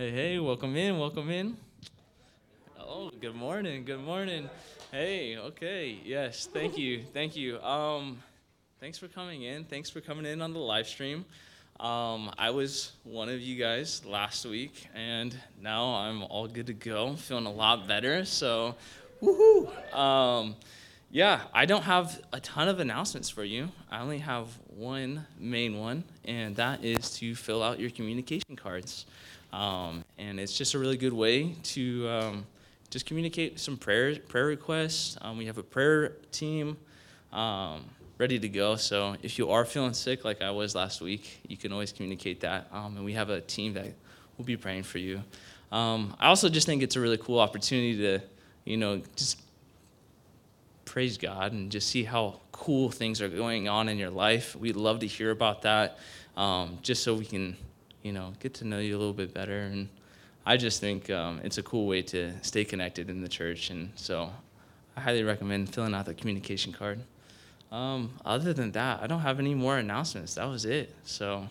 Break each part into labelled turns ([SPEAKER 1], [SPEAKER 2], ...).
[SPEAKER 1] Hey, hey, welcome in, welcome in. Oh, good morning, good morning. Hey, okay, yes, thank you, thank you. Um, thanks for coming in. Thanks for coming in on the live stream. Um, I was one of you guys last week, and now I'm all good to go. Feeling a lot better. So, woohoo! Um, yeah, I don't have a ton of announcements for you. I only have one main one, and that is to fill out your communication cards. Um, and it's just a really good way to um, just communicate some prayer prayer requests. Um, we have a prayer team um, ready to go. So if you are feeling sick, like I was last week, you can always communicate that. Um, and we have a team that will be praying for you. Um, I also just think it's a really cool opportunity to, you know, just praise God and just see how cool things are going on in your life. We'd love to hear about that, just so we can, you know, get to know you a little bit better. And I just think um, it's a cool way to stay connected in the church. And so I highly recommend filling out the communication card. Um, other than that, I don't have any more announcements. That was it. So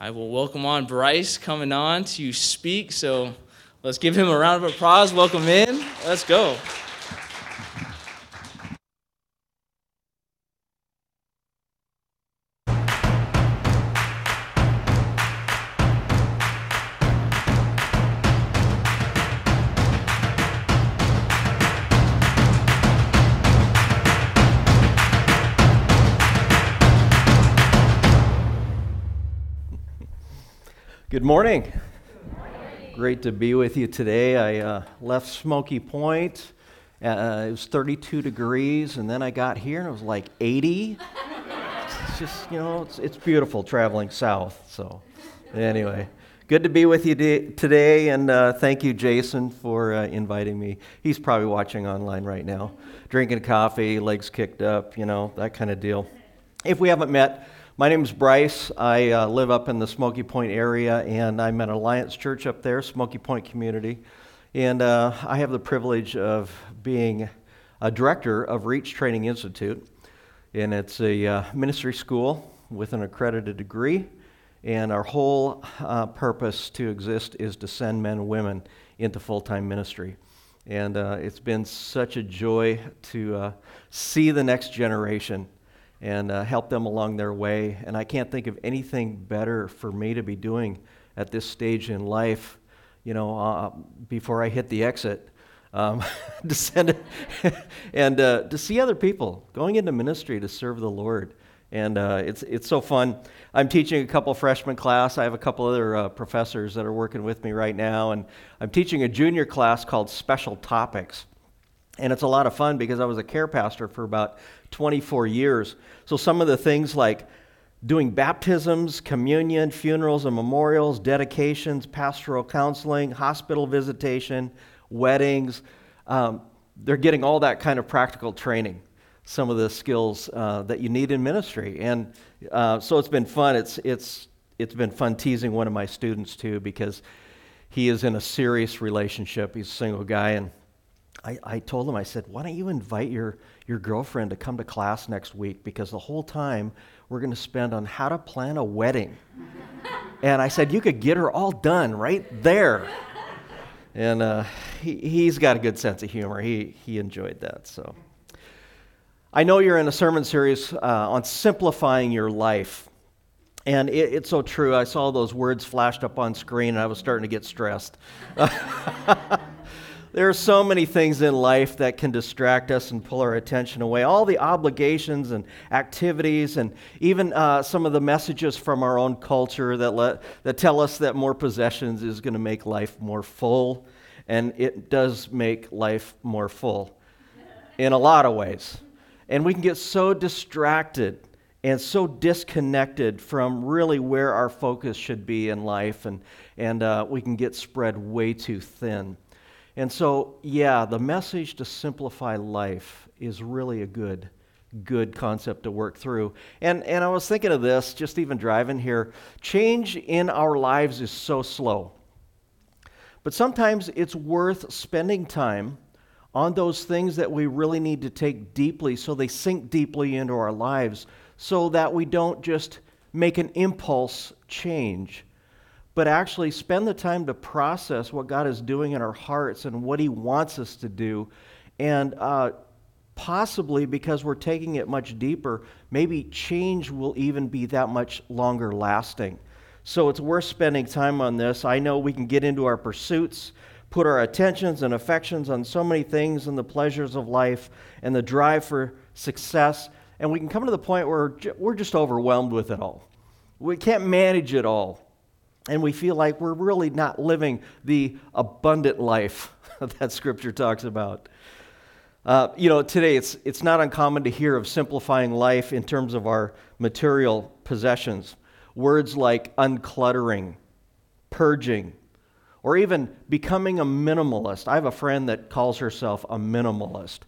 [SPEAKER 1] I will welcome on Bryce coming on to speak. So let's give him a round of applause. Welcome in. Let's go.
[SPEAKER 2] Good morning. Great to be with you today. I uh, left Smoky Point. Uh, it was 32 degrees, and then I got here and it was like 80. It's just, you know, it's, it's beautiful traveling south. So, anyway, good to be with you de- today, and uh, thank you, Jason, for uh, inviting me. He's probably watching online right now, drinking coffee, legs kicked up, you know, that kind of deal. If we haven't met, my name is Bryce. I uh, live up in the Smoky Point area, and I'm at Alliance Church up there, Smoky Point community. And uh, I have the privilege of being a director of Reach Training Institute. And it's a uh, ministry school with an accredited degree. And our whole uh, purpose to exist is to send men and women into full time ministry. And uh, it's been such a joy to uh, see the next generation and uh, help them along their way. And I can't think of anything better for me to be doing at this stage in life, you know, uh, before I hit the exit. Um, to send and uh, to see other people going into ministry to serve the Lord. And uh, it's, it's so fun. I'm teaching a couple freshman class. I have a couple other uh, professors that are working with me right now. And I'm teaching a junior class called Special Topics. And it's a lot of fun because I was a care pastor for about 24 years. So some of the things like doing baptisms, communion, funerals and memorials, dedications, pastoral counseling, hospital visitation, weddings, um, they're getting all that kind of practical training, some of the skills uh, that you need in ministry. And uh, so it's been fun. It's, it's, it's been fun teasing one of my students too because he is in a serious relationship. He's a single guy and I, I told him, I said, why don't you invite your, your girlfriend to come to class next week? Because the whole time we're going to spend on how to plan a wedding. and I said, you could get her all done right there. And uh, he, he's got a good sense of humor. He, he enjoyed that. So I know you're in a sermon series uh, on simplifying your life. And it, it's so true. I saw those words flashed up on screen and I was starting to get stressed. There are so many things in life that can distract us and pull our attention away. All the obligations and activities, and even uh, some of the messages from our own culture that, that tell us that more possessions is going to make life more full. And it does make life more full in a lot of ways. And we can get so distracted and so disconnected from really where our focus should be in life, and, and uh, we can get spread way too thin. And so, yeah, the message to simplify life is really a good, good concept to work through. And, and I was thinking of this just even driving here. Change in our lives is so slow. But sometimes it's worth spending time on those things that we really need to take deeply so they sink deeply into our lives so that we don't just make an impulse change but actually spend the time to process what God is doing in our hearts and what He wants us to do. And uh, possibly because we're taking it much deeper, maybe change will even be that much longer lasting. So it's worth spending time on this. I know we can get into our pursuits, put our attentions and affections on so many things and the pleasures of life and the drive for success, and we can come to the point where we're just overwhelmed with it all. We can't manage it all. And we feel like we're really not living the abundant life that Scripture talks about. Uh, you know, today it's, it's not uncommon to hear of simplifying life in terms of our material possessions. Words like uncluttering, purging, or even becoming a minimalist. I have a friend that calls herself a minimalist,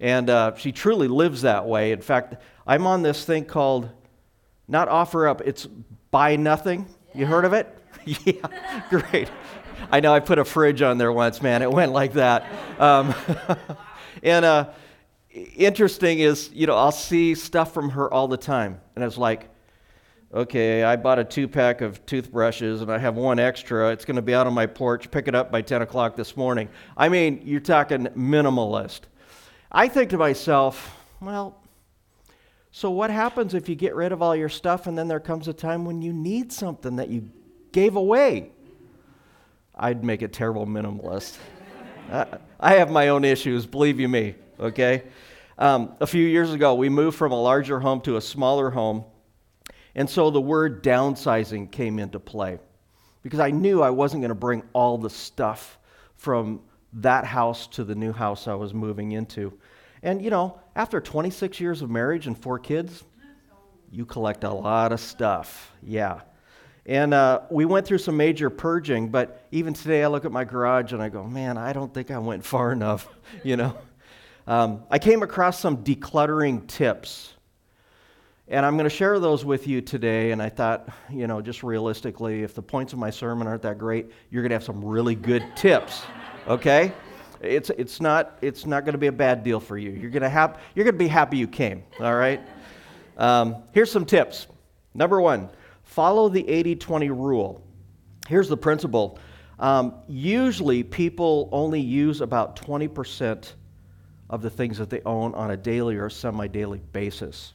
[SPEAKER 2] and uh, she truly lives that way. In fact, I'm on this thing called not OfferUp, it's buy nothing. You heard of it? yeah, great. I know I put a fridge on there once, man. It went like that. Um, and uh, interesting is, you know, I'll see stuff from her all the time. And it's like, okay, I bought a two pack of toothbrushes and I have one extra. It's going to be out on my porch. Pick it up by 10 o'clock this morning. I mean, you're talking minimalist. I think to myself, well, so what happens if you get rid of all your stuff and then there comes a time when you need something that you gave away? I'd make a terrible minimalist. I have my own issues, believe you me, okay? Um, a few years ago, we moved from a larger home to a smaller home, and so the word downsizing came into play because I knew I wasn't going to bring all the stuff from that house to the new house I was moving into. And you know, after 26 years of marriage and four kids, you collect a lot of stuff. Yeah. And uh, we went through some major purging, but even today I look at my garage and I go, man, I don't think I went far enough, you know. Um, I came across some decluttering tips. And I'm going to share those with you today. And I thought, you know, just realistically, if the points of my sermon aren't that great, you're going to have some really good tips, okay? It's, it's not, it's not going to be a bad deal for you. You're going to, have, you're going to be happy you came, all right? Um, here's some tips. Number one, follow the 80 20 rule. Here's the principle um, usually, people only use about 20% of the things that they own on a daily or semi daily basis.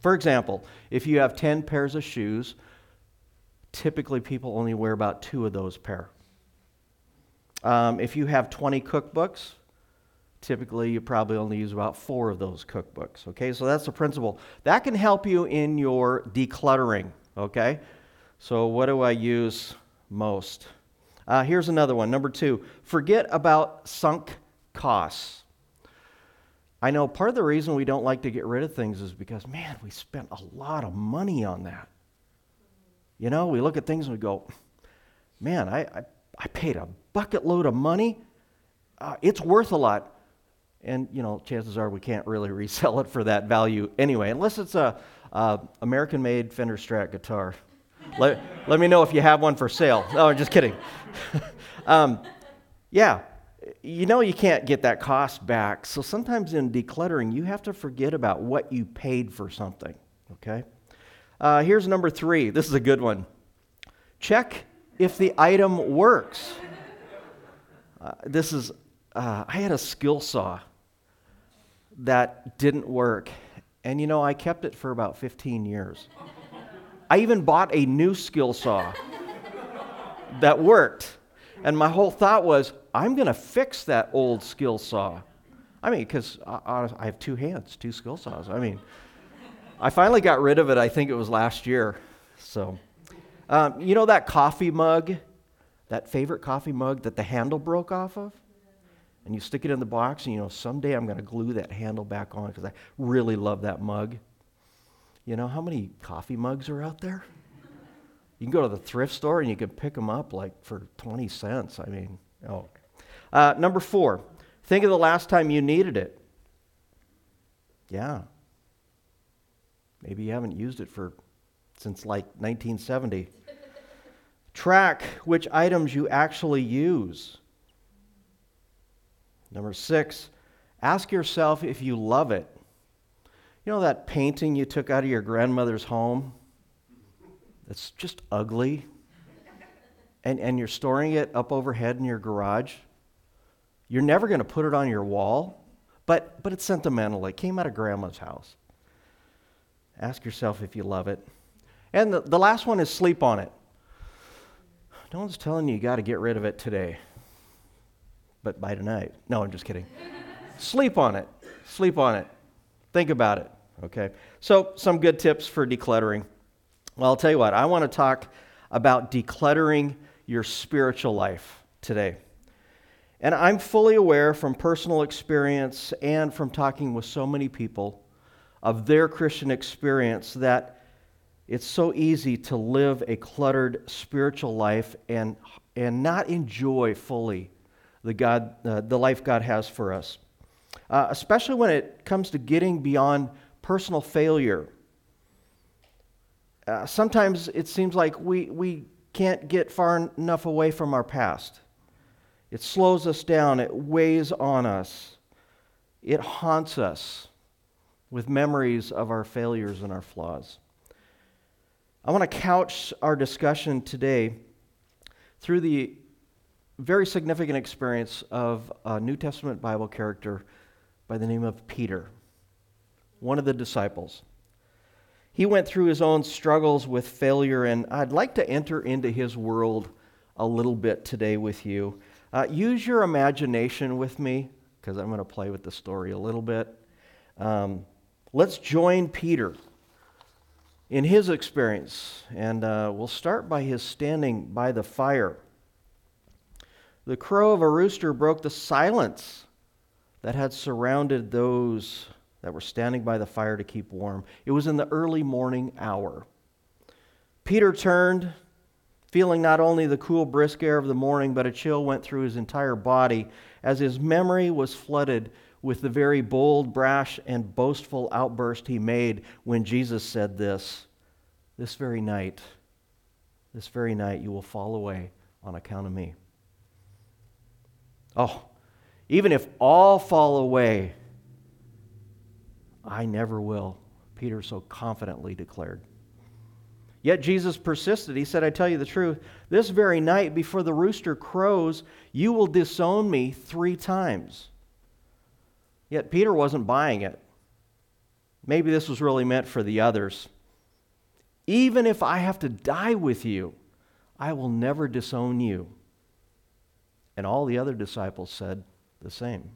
[SPEAKER 2] For example, if you have 10 pairs of shoes, typically people only wear about two of those pair. Um, if you have 20 cookbooks, typically you probably only use about four of those cookbooks. Okay, so that's the principle. That can help you in your decluttering. Okay? So, what do I use most? Uh, here's another one. Number two, forget about sunk costs. I know part of the reason we don't like to get rid of things is because, man, we spent a lot of money on that. You know, we look at things and we go, man, I, I, I paid a bucket load of money. Uh, it's worth a lot. And, you know, chances are we can't really resell it for that value anyway, unless it's a, uh, American made Fender Strat guitar. let, let me know if you have one for sale. No, I'm just kidding. um, yeah, you know you can't get that cost back. So sometimes in decluttering, you have to forget about what you paid for something. Okay? Uh, here's number three. This is a good one. Check if the item works. Uh, this is, uh, I had a skill saw that didn't work. And you know, I kept it for about 15 years. I even bought a new skill saw that worked. And my whole thought was, I'm going to fix that old skill saw. I mean, because I, have two hands, two skill saws. I mean, I finally got rid of it, I think it was last year. So, um, you know that coffee mug, that favorite coffee mug that the handle broke off of? And you stick it in the box, and you know, someday I'm going to glue that handle back on because I really love that mug. You know, how many coffee mugs are out there? You can go to the thrift store and you can pick them up like for 20 cents. I mean, oh. Uh, number four, think of the last time you needed it. Yeah. Maybe you haven't used it for since like 1970. Track which items you actually use. Number six, ask yourself if you love it. You know that painting you took out of your grandmother's home? That's just ugly. and, and you're storing it up overhead in your garage, you're never going to put it on your wall, but, but it's sentimental. It came out of grandma's house. Ask yourself if you love it. And the, the last one is sleep on it. No one's telling you you got to get rid of it today, but by tonight. No, I'm just kidding. sleep on it. Sleep on it. Think about it. Okay? So, some good tips for decluttering. Well, I'll tell you what, I want to talk about decluttering your spiritual life today. And I'm fully aware from personal experience and from talking with so many people of their Christian experience that it's so easy to live a cluttered spiritual life and, and not enjoy fully the, God, uh, the life God has for us, uh, especially when it comes to getting beyond personal failure. Uh, sometimes it seems like we, we can't get far enough away from our past. It slows us down, it weighs on us, it haunts us with memories of our failures and our flaws. I want to couch our discussion today through the very significant experience of a New Testament Bible character by the name of Peter, one of the disciples. He went through his own struggles with failure, and I'd like to enter into his world a little bit today with you. Uh, use your imagination with me, because I'm going to play with the story a little bit. Um, let's join Peter in his experience. And uh, we'll start by his standing by the fire. The crow of a rooster broke the silence that had surrounded those that were standing by the fire to keep warm. It was in the early morning hour. Peter turned, feeling not only the cool, brisk air of the morning, but a chill went through his entire body as his memory was flooded with the very bold, brash, and boastful outburst he made when Jesus said this This very night, this very night, you will fall away on account of me. Oh, even if all fall away, I never will, Peter so confidently declared. Yet Jesus persisted. He said, I tell you the truth, this very night before the rooster crows, you will disown me three times. Yet Peter wasn't buying it. Maybe this was really meant for the others. Even if I have to die with you, I will never disown you. And all the other disciples said the same.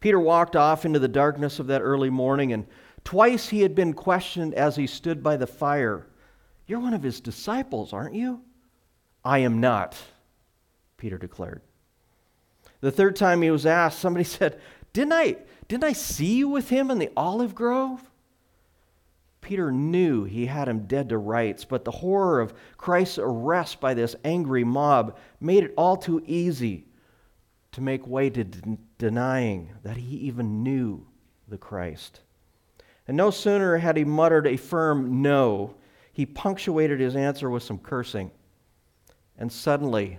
[SPEAKER 2] Peter walked off into the darkness of that early morning, and twice he had been questioned as he stood by the fire. You're one of his disciples, aren't you? I am not, Peter declared. The third time he was asked, somebody said, didn't I, didn't I see you with him in the olive grove? Peter knew he had him dead to rights, but the horror of Christ's arrest by this angry mob made it all too easy to make way to de- denying that he even knew the Christ. And no sooner had he muttered a firm no, he punctuated his answer with some cursing. And suddenly,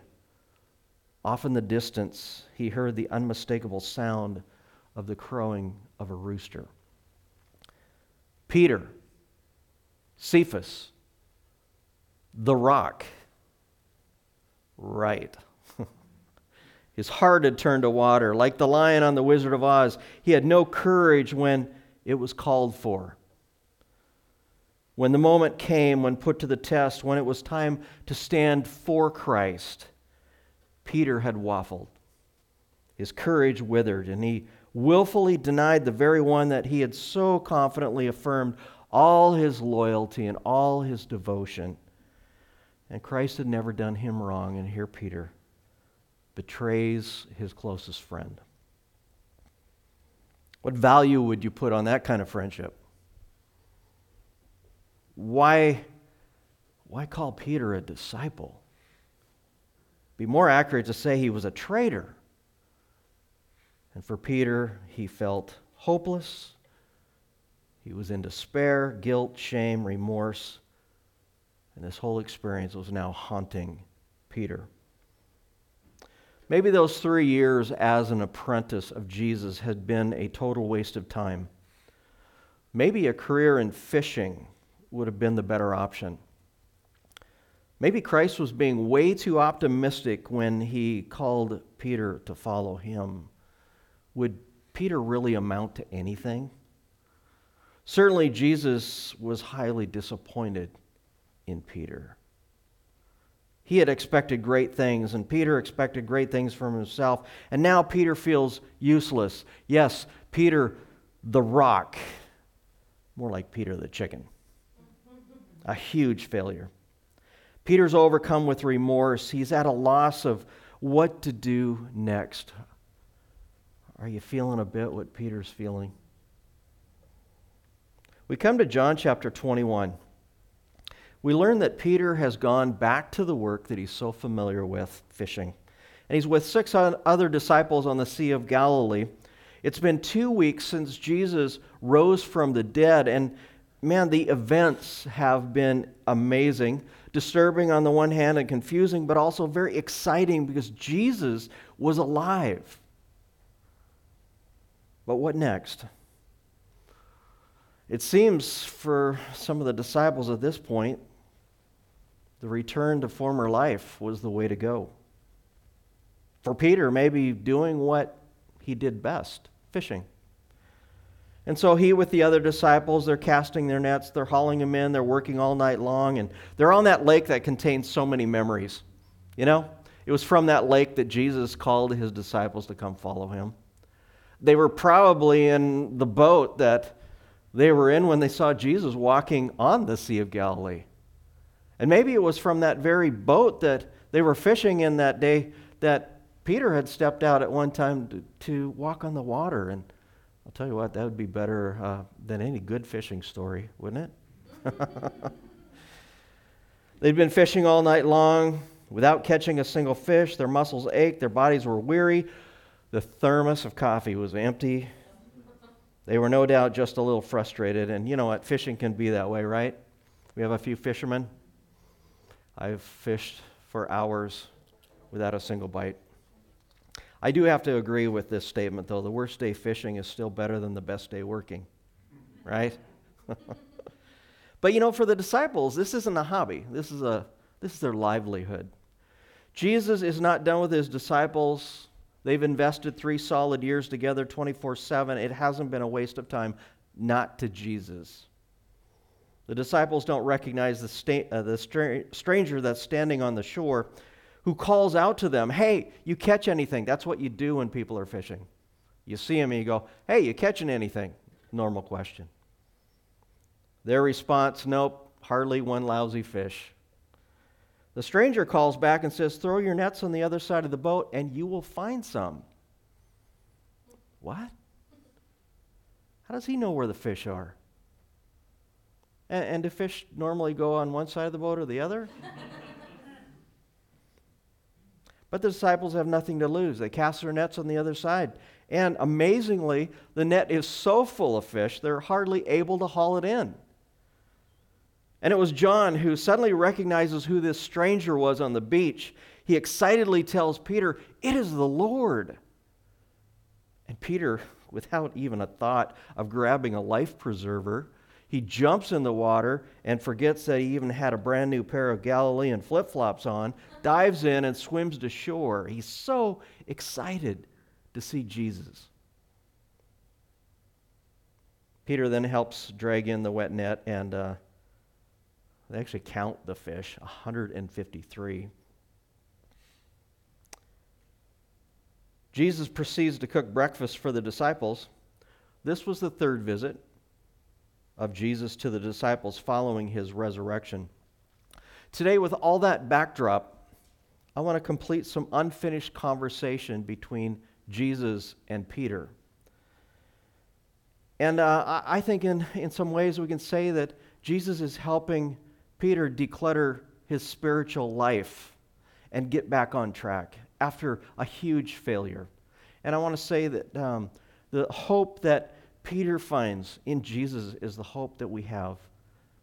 [SPEAKER 2] off in the distance, he heard the unmistakable sound of the crowing of a rooster. Peter, Cephas, the rock. Right. His heart had turned to water. Like the lion on the Wizard of Oz, he had no courage when it was called for. When the moment came, when put to the test, when it was time to stand for Christ, Peter had waffled. His courage withered, and he willfully denied the very one that he had so confidently affirmed all his loyalty and all his devotion. And Christ had never done him wrong, and here Peter betrays his closest friend. What value would you put on that kind of friendship? Why, why call Peter a disciple? Be more accurate to say he was a traitor. And for Peter, he felt hopeless. He was in despair, guilt, shame, remorse. And this whole experience was now haunting Peter. Maybe those three years as an apprentice of Jesus had been a total waste of time. Maybe a career in fishing would have been the better option. Maybe Christ was being way too optimistic when he called Peter to follow him. Would Peter really amount to anything? Certainly, Jesus was highly disappointed in Peter. He had expected great things, and Peter expected great things from himself. And now Peter feels useless. Yes, Peter the rock, more like Peter the chicken. A huge failure. Peter's overcome with remorse. He's at a loss of what to do next. Are you feeling a bit what Peter's feeling? We come to John chapter 21. We learn that Peter has gone back to the work that he's so familiar with, fishing. And he's with six other disciples on the Sea of Galilee. It's been two weeks since Jesus rose from the dead, and man, the events have been amazing disturbing on the one hand and confusing, but also very exciting because Jesus was alive. But what next? It seems for some of the disciples at this point, the return to former life was the way to go. For Peter, maybe doing what he did best fishing. And so he, with the other disciples, they're casting their nets, they're hauling them in, they're working all night long, and they're on that lake that contains so many memories. You know, it was from that lake that Jesus called his disciples to come follow him. They were probably in the boat that they were in when they saw Jesus walking on the Sea of Galilee. And maybe it was from that very boat that they were fishing in that day that Peter had stepped out at one time to, to walk on the water and I'll tell you what, that would be better uh, than any good fishing story, wouldn't it? They'd been fishing all night long without catching a single fish. Their muscles ached, their bodies were weary. The thermos of coffee was empty. They were no doubt just a little frustrated. And you know what? Fishing can be that way, right? We have a few fishermen. I've fished for hours without a single bite. I do have to agree with this statement, though. The worst day fishing is still better than the best day working, right? but you know, for the disciples, this isn't a hobby. This is a this is their livelihood. Jesus is not done with his disciples. They've invested three solid years together, 24 7. It hasn't been a waste of time, not to Jesus. The disciples don't recognize the, sta- uh, the stra- stranger that's standing on the shore who calls out to them, Hey, you catch anything? That's what you do when people are fishing. You see them and you go, Hey, you catching anything? Normal question. Their response, Nope, hardly one lousy fish. The stranger calls back and says, Throw your nets on the other side of the boat and you will find some. What? How does he know where the fish are? And, and do fish normally go on one side of the boat or the other? But the disciples have nothing to lose. They cast their nets on the other side. And amazingly, the net is so full of fish, they're hardly able to haul it in. And it was John who suddenly recognizes who this stranger was on the beach. He excitedly tells Peter, It is the Lord. And Peter, without even a thought of grabbing a life preserver, he jumps in the water and forgets that he even had a brand new pair of Galilean flip flops on, dives in and swims to shore. He's so excited to see Jesus. Peter then helps drag in the wet net, and uh, they actually count the fish 153. Jesus proceeds to cook breakfast for the disciples. This was the third visit of Jesus to the disciples following his resurrection. Today, with all that backdrop, I want to complete some unfinished conversation between Jesus and Peter. And uh, I think in, in some ways we can say that Jesus is helping Peter declutter his spiritual life and get back on track after a huge failure. And I want to say that um, the hope that Peter finds in Jesus is the hope that we have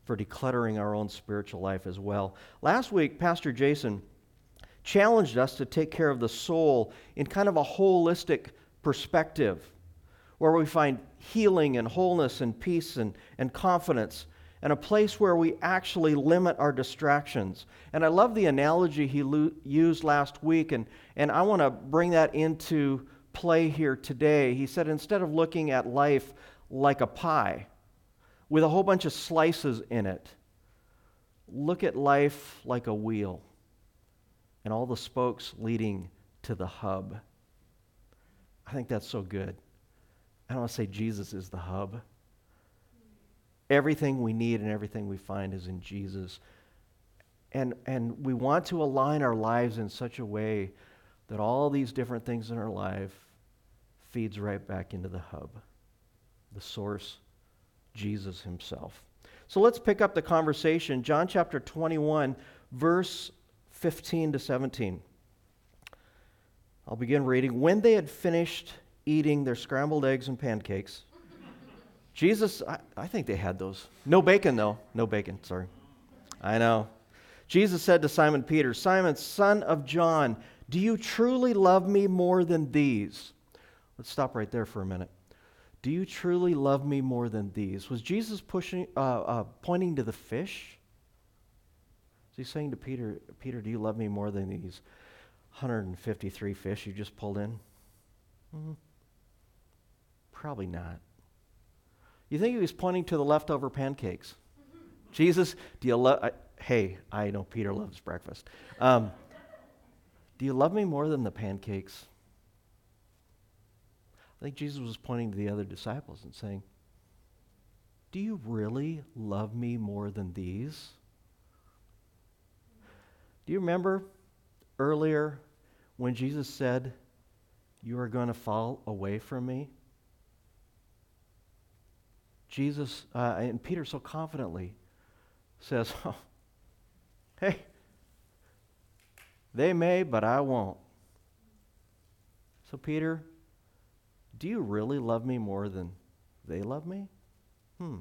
[SPEAKER 2] for decluttering our own spiritual life as well. Last week, Pastor Jason challenged us to take care of the soul in kind of a holistic perspective where we find healing and wholeness and peace and, and confidence. And a place where we actually limit our distractions. And I love the analogy he lo- used last week, and, and I want to bring that into play here today. He said instead of looking at life like a pie with a whole bunch of slices in it, look at life like a wheel and all the spokes leading to the hub. I think that's so good. I don't want to say Jesus is the hub. Everything we need and everything we find is in Jesus. And, and we want to align our lives in such a way that all these different things in our life feeds right back into the hub, the source, Jesus himself. So let's pick up the conversation. John chapter 21, verse 15 to 17. I'll begin reading. When they had finished eating their scrambled eggs and pancakes, Jesus, I, I, think they had those. No bacon, though. No bacon, sorry. I know. Jesus said to Simon Peter, Simon, son of John, do you truly love me more than these? Let's stop right there for a minute. Do you truly love me more than these? Was Jesus pushing, uh, uh, pointing to the fish? Is he saying to Peter, Peter, do you love me more than these 153 fish you just pulled in? Mm-hmm. Probably not. You think he was pointing to the leftover pancakes? Jesus, do you love? Hey, I know Peter loves breakfast. Um, do you love me more than the pancakes? I think Jesus was pointing to the other disciples and saying, Do you really love me more than these? Do you remember earlier when Jesus said, You are going to fall away from me? Jesus, uh, and Peter so confidently says, oh, Hey, they may, but I won't. So, Peter, do you really love me more than they love me? Hmm.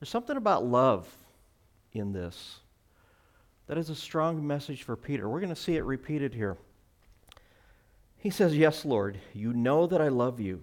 [SPEAKER 2] There's something about love in this that is a strong message for Peter. We're going to see it repeated here. He says, Yes, Lord, you know that I love you.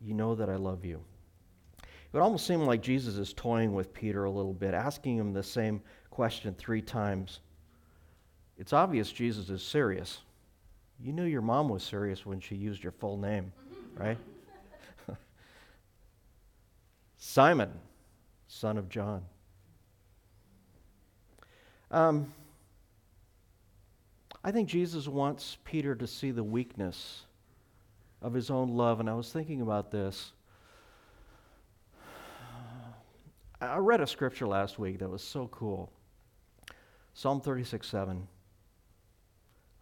[SPEAKER 2] You know that I love you. It would almost seem like Jesus is toying with Peter a little bit, asking him the same question three times. It's obvious Jesus is serious. You knew your mom was serious when she used your full name right? Simon, son of John. Um, I think Jesus wants Peter to see the weakness of his own love, and I was thinking about this. I read a scripture last week that was so cool Psalm 36 7.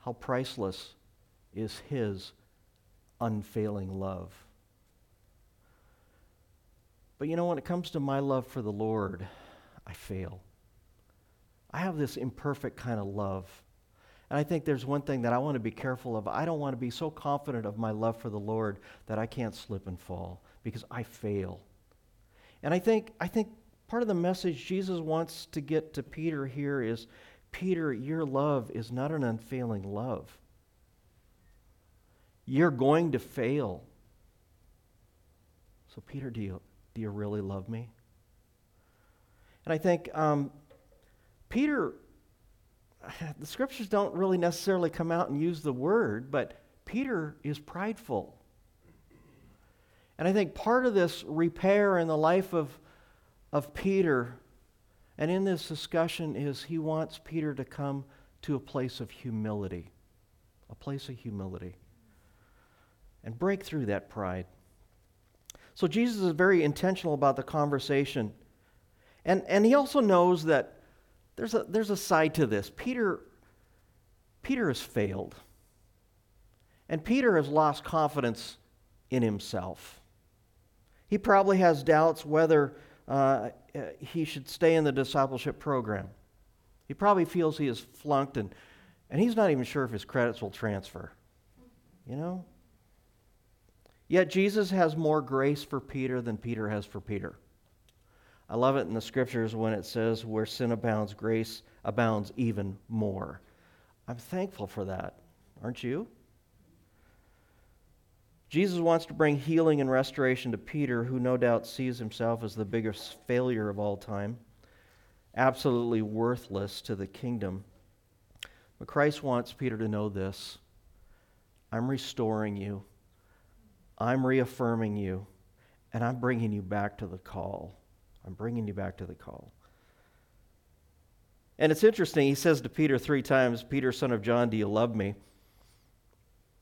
[SPEAKER 2] How priceless is his unfailing love. But you know, when it comes to my love for the Lord, I fail. I have this imperfect kind of love. And I think there's one thing that I want to be careful of. I don't want to be so confident of my love for the Lord that I can't slip and fall because I fail. And I think, I think part of the message Jesus wants to get to Peter here is Peter, your love is not an unfailing love. You're going to fail. So, Peter, do you, do you really love me? And I think um, Peter, the scriptures don't really necessarily come out and use the word, but Peter is prideful. And I think part of this repair in the life of, of Peter and in this discussion is he wants Peter to come to a place of humility. A place of humility and break through that pride. So Jesus is very intentional about the conversation. And, and he also knows that there's a, there's a side to this. Peter, Peter has failed. And Peter has lost confidence in himself. He probably has doubts whether uh, he should stay in the discipleship program. He probably feels he has flunked and, and he's not even sure if his credits will transfer. You know? Yet Jesus has more grace for Peter than Peter has for Peter. I love it in the scriptures when it says, where sin abounds, grace abounds even more. I'm thankful for that. Aren't you? Jesus wants to bring healing and restoration to Peter, who no doubt sees himself as the biggest failure of all time, absolutely worthless to the kingdom. But Christ wants Peter to know this I'm restoring you, I'm reaffirming you, and I'm bringing you back to the call. I'm bringing you back to the call. And it's interesting, he says to Peter three times, Peter, son of John, do you love me?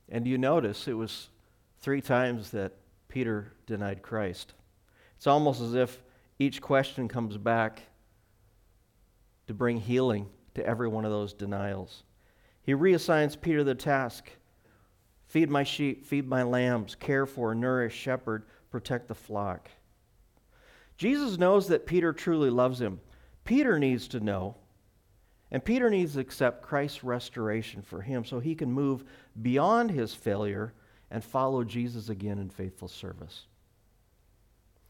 [SPEAKER 2] And you notice it was three times that Peter denied Christ? It's almost as if each question comes back to bring healing to every one of those denials. He reassigns Peter the task feed my sheep, feed my lambs, care for, nourish, shepherd, protect the flock. Jesus knows that Peter truly loves him. Peter needs to know, and Peter needs to accept Christ's restoration for him so he can move beyond his failure and follow Jesus again in faithful service.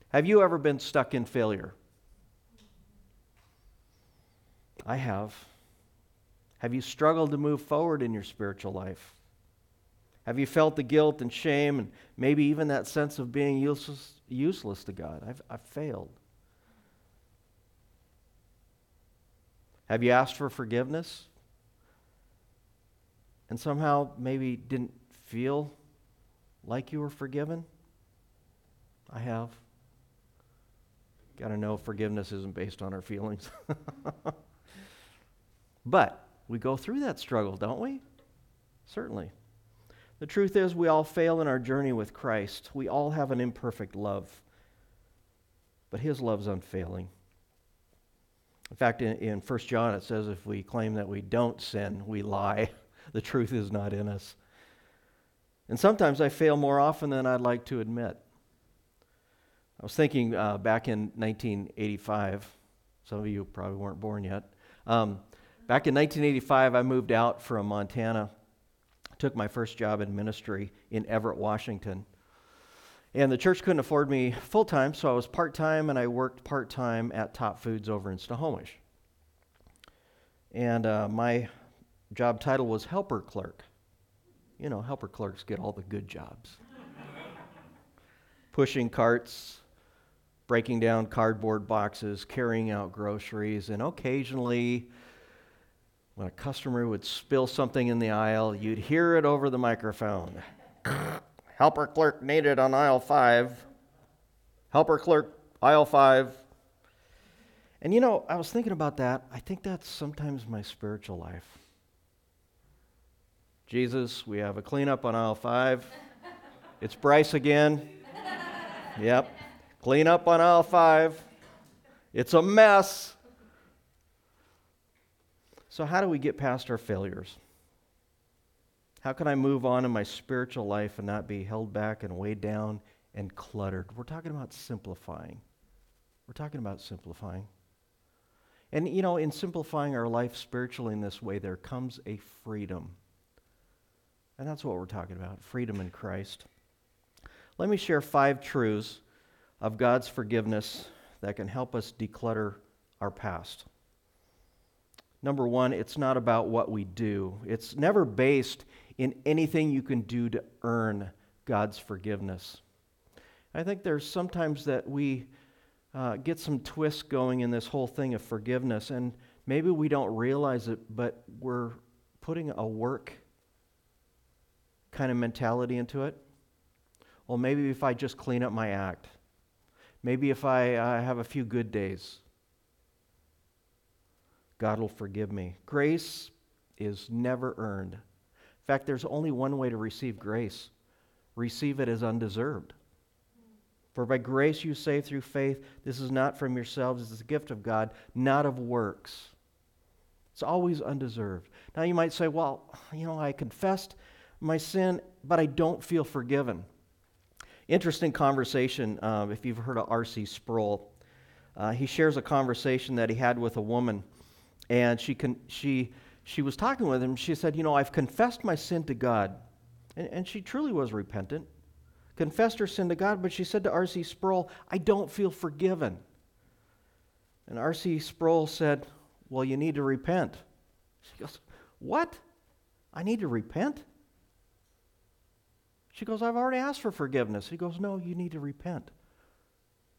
[SPEAKER 2] Have you ever been stuck in failure? I have. Have you struggled to move forward in your spiritual life? Have you felt the guilt and shame and maybe even that sense of being useless, useless to God? I've, I've failed. Have you asked for forgiveness and somehow maybe didn't feel like you were forgiven? I have. Got to know forgiveness isn't based on our feelings. but we go through that struggle, don't we? Certainly. The truth is, we all fail in our journey with Christ. We all have an imperfect love, but His love's unfailing. In fact, in, in 1 John, it says if we claim that we don't sin, we lie. The truth is not in us. And sometimes I fail more often than I'd like to admit. I was thinking uh, back in 1985, some of you probably weren't born yet. Um, back in 1985, I moved out from Montana, took my first job in ministry in Everett, Washington. And the church couldn't afford me full time, so I was part time and I worked part time at Top Foods over in Snohomish. And uh, my job title was helper clerk. You know, helper clerks get all the good jobs. Pushing carts, breaking down cardboard boxes, carrying out groceries, and occasionally, when a customer would spill something in the aisle, you'd hear it over the microphone. Helper clerk needed on aisle five. Helper clerk, aisle five. And you know, I was thinking about that. I think that's sometimes my spiritual life. Jesus, we have a cleanup on aisle five. It's Bryce again. Yep. Clean up on aisle five. It's a mess. So, how do we get past our failures? How can I move on in my spiritual life and not be held back and weighed down and cluttered? We're talking about simplifying. We're talking about simplifying. And, you know, in simplifying our life spiritually in this way, there comes a freedom. And that's what we're talking about freedom in Christ. Let me share five truths of God's forgiveness that can help us declutter our past. Number one, it's not about what we do, it's never based in anything you can do to earn God's forgiveness. I think there's sometimes that we uh, get some twists going in this whole thing of forgiveness, and maybe we don't realize it, but we're putting a work kind of mentality into it. Well, maybe if I just clean up my act, maybe if I uh, have a few good days, God will forgive me. Grace is never earned. In fact, there's only one way to receive grace receive it as undeserved. For by grace you save through faith. This is not from yourselves, it's a gift of God, not of works. It's always undeserved. Now you might say, well, you know, I confessed my sin, but I don't feel forgiven. Interesting conversation uh, if you've heard of R.C. Sproul. uh, he shares a conversation that he had with a woman, and she, con- she, she was talking with him. She said, You know, I've confessed my sin to God. And, and she truly was repentant, confessed her sin to God, but she said to R.C. Sproul, I don't feel forgiven. And R.C. Sproul said, Well, you need to repent. She goes, What? I need to repent? She goes, I've already asked for forgiveness. He goes, No, you need to repent.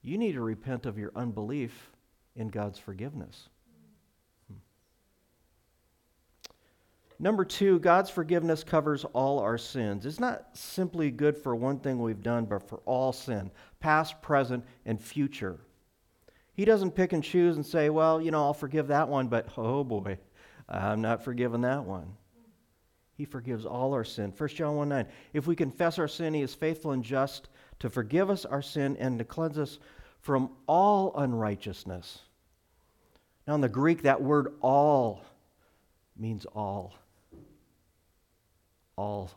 [SPEAKER 2] You need to repent of your unbelief in God's forgiveness. Number two, God's forgiveness covers all our sins. It's not simply good for one thing we've done, but for all sin, past, present, and future. He doesn't pick and choose and say, well, you know, I'll forgive that one, but oh boy, I'm not forgiving that one. He forgives all our sin. 1 John 1 9. If we confess our sin, he is faithful and just to forgive us our sin and to cleanse us from all unrighteousness. Now, in the Greek, that word all means all. All.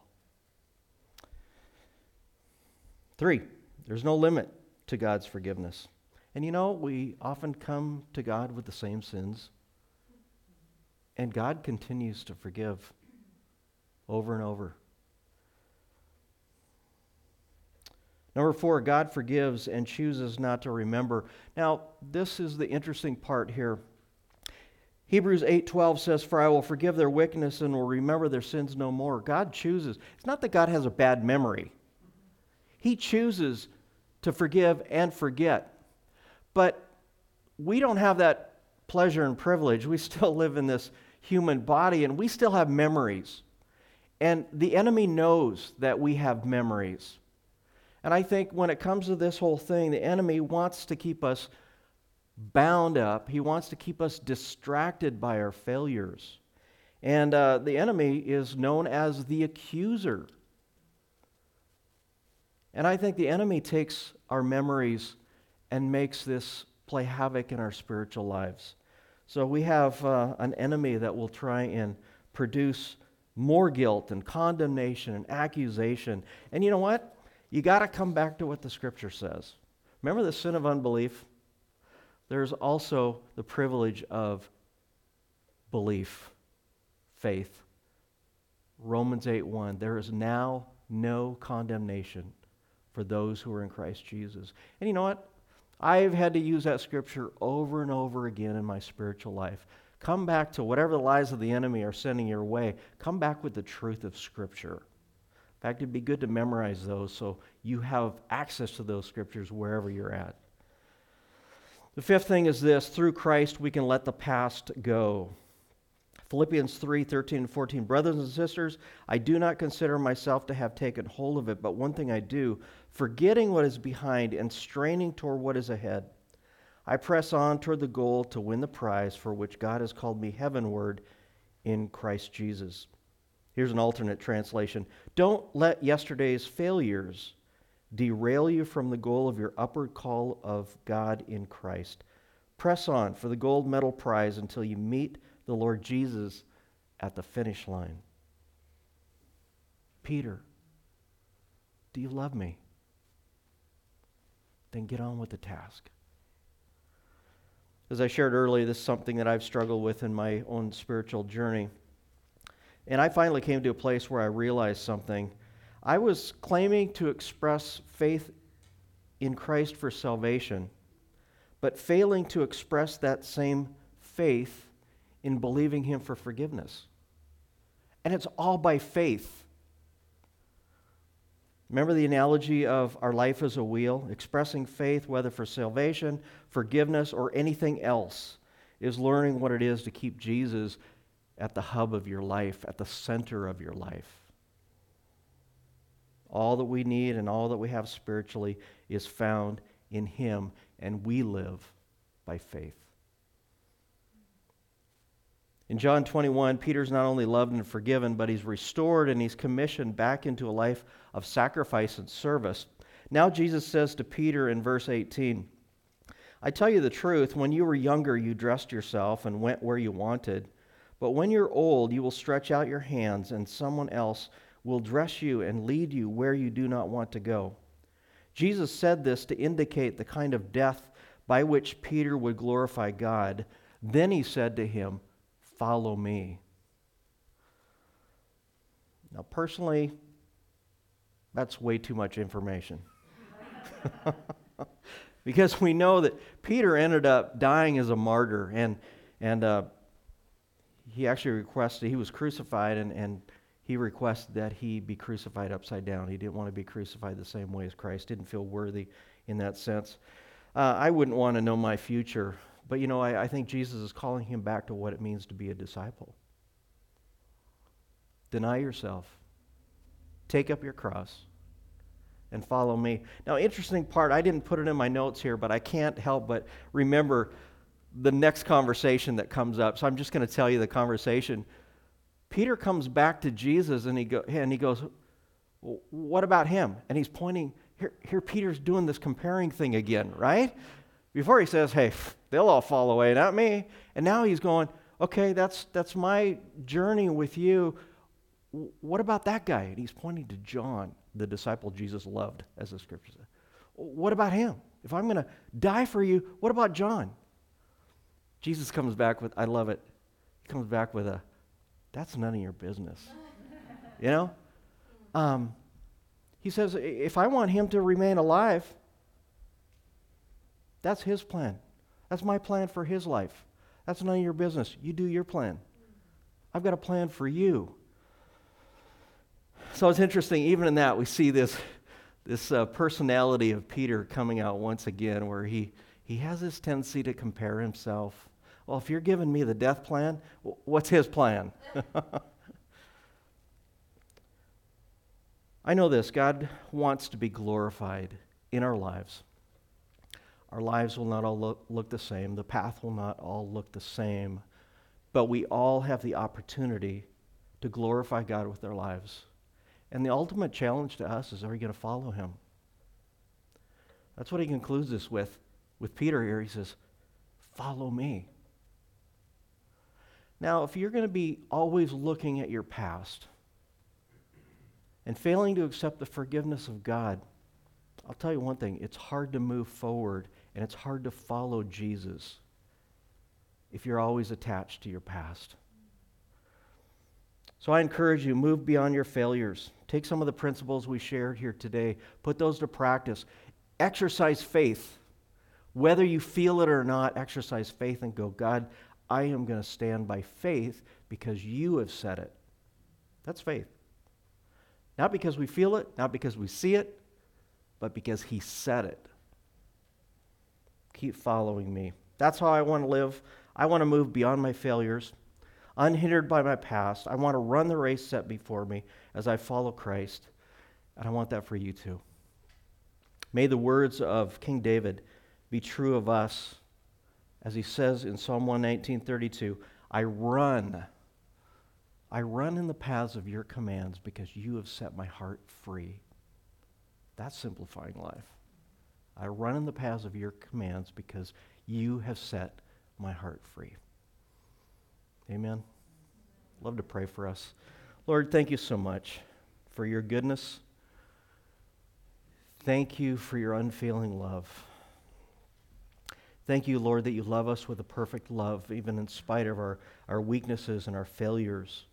[SPEAKER 2] Three, there's no limit to God's forgiveness. And you know, we often come to God with the same sins, and God continues to forgive over and over. Number four, God forgives and chooses not to remember. Now, this is the interesting part here. Hebrews 8:12 says, "For I will forgive their wickedness and will remember their sins no more." God chooses. It's not that God has a bad memory. He chooses to forgive and forget. But we don't have that pleasure and privilege. We still live in this human body and we still have memories. And the enemy knows that we have memories. And I think when it comes to this whole thing, the enemy wants to keep us bound up, he wants to keep us distracted by our failures. And uh, the enemy is known as the accuser. And I think the enemy takes our memories and makes this play havoc in our spiritual lives. So we have uh, an enemy that will try and produce more guilt and condemnation and accusation. And you know what? You got to come back to what the scripture says. Remember the sin of unbelief? There's also the privilege of belief, faith. Romans 8 1. There is now no condemnation for those who are in Christ Jesus. And you know what? I've had to use that scripture over and over again in my spiritual life. Come back to whatever the lies of the enemy are sending your way. Come back with the truth of Scripture. In fact, it'd be good to memorize those so you have access to those scriptures wherever you're at. The fifth thing is this through Christ, we can let the past go. Philippians 3 13 and 14. Brothers and sisters, I do not consider myself to have taken hold of it, but one thing I do, forgetting what is behind and straining toward what is ahead. I press on toward the goal to win the prize for which God has called me heavenward in Christ Jesus. Here's an alternate translation Don't let yesterday's failures derail you from the goal of your upward call of God in Christ. Press on for the gold medal prize until you meet the Lord Jesus at the finish line. Peter, do you love me? Then get on with the task. As I shared earlier, this is something that I've struggled with in my own spiritual journey. And I finally came to a place where I realized something. I was claiming to express faith in Christ for salvation, but failing to express that same faith in believing Him for forgiveness. And it's all by faith. Remember the analogy of our life as a wheel? Expressing faith, whether for salvation, forgiveness, or anything else, is learning what it is to keep Jesus at the hub of your life, at the center of your life. All that we need and all that we have spiritually is found in Him, and we live by faith. In John 21, Peter's not only loved and forgiven, but he's restored and he's commissioned back into a life of sacrifice and service. Now, Jesus says to Peter in verse 18, I tell you the truth, when you were younger, you dressed yourself and went where you wanted. But when you're old, you will stretch out your hands, and someone else will dress you and lead you where you do not want to go. Jesus said this to indicate the kind of death by which Peter would glorify God. Then he said to him, Follow me. Now, personally, that's way too much information. because we know that Peter ended up dying as a martyr, and, and uh, he actually requested, he was crucified, and, and he requested that he be crucified upside down. He didn't want to be crucified the same way as Christ, didn't feel worthy in that sense. Uh, I wouldn't want to know my future, but you know, I, I think Jesus is calling him back to what it means to be a disciple. Deny yourself, take up your cross, and follow me. Now, interesting part, I didn't put it in my notes here, but I can't help but remember the next conversation that comes up. So I'm just going to tell you the conversation. Peter comes back to Jesus and he, go, and he goes, What about him? And he's pointing, here, here Peter's doing this comparing thing again, right? Before he says, Hey, they'll all fall away, not me. And now he's going, Okay, that's, that's my journey with you. What about that guy? And he's pointing to John, the disciple Jesus loved, as the scripture says. What about him? If I'm going to die for you, what about John? Jesus comes back with, I love it. He comes back with a, that's none of your business. you know? Um, he says, if I want him to remain alive, that's his plan. That's my plan for his life. That's none of your business. You do your plan. I've got a plan for you. So it's interesting, even in that, we see this, this uh, personality of Peter coming out once again, where he, he has this tendency to compare himself. Well, if you're giving me the death plan, what's his plan? I know this God wants to be glorified in our lives. Our lives will not all look, look, the same, the path will not all look the same, but we all have the opportunity to glorify God with our lives. And the ultimate challenge to us is are we going to follow him? That's what he concludes this with. With Peter here, he says, Follow me. Now, if you're going to be always looking at your past and failing to accept the forgiveness of God, I'll tell you one thing it's hard to move forward and it's hard to follow Jesus if you're always attached to your past. So I encourage you, move beyond your failures. Take some of the principles we shared here today, put those to practice. Exercise faith. Whether you feel it or not, exercise faith and go, God, I am going to stand by faith because you have said it. That's faith. Not because we feel it, not because we see it, but because He said it. Keep following me. That's how I want to live. I want to move beyond my failures unhindered by my past. I want to run the race set before me as I follow Christ, and I want that for you too. May the words of King David be true of us, as he says in Psalm 119:32, I run. I run in the paths of your commands because you have set my heart free. That's simplifying life. I run in the paths of your commands because you have set my heart free. Amen. Love to pray for us. Lord, thank you so much for your goodness. Thank you for your unfailing love. Thank you, Lord, that you love us with a perfect love, even in spite of our, our weaknesses and our failures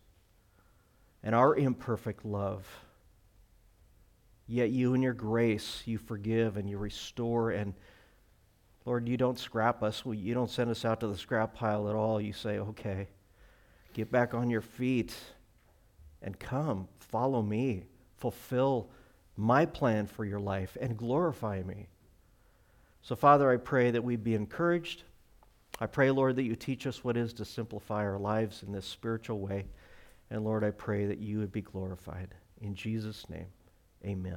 [SPEAKER 2] and our imperfect love. Yet you, in your grace, you forgive and you restore. And Lord, you don't scrap us. You don't send us out to the scrap pile at all. You say, okay, Get back on your feet and come, follow me, fulfill my plan for your life, and glorify me. So, Father, I pray that we be encouraged. I pray, Lord, that you teach us what is to simplify our lives in this spiritual way. And Lord, I pray that you would be glorified. In Jesus' name, amen.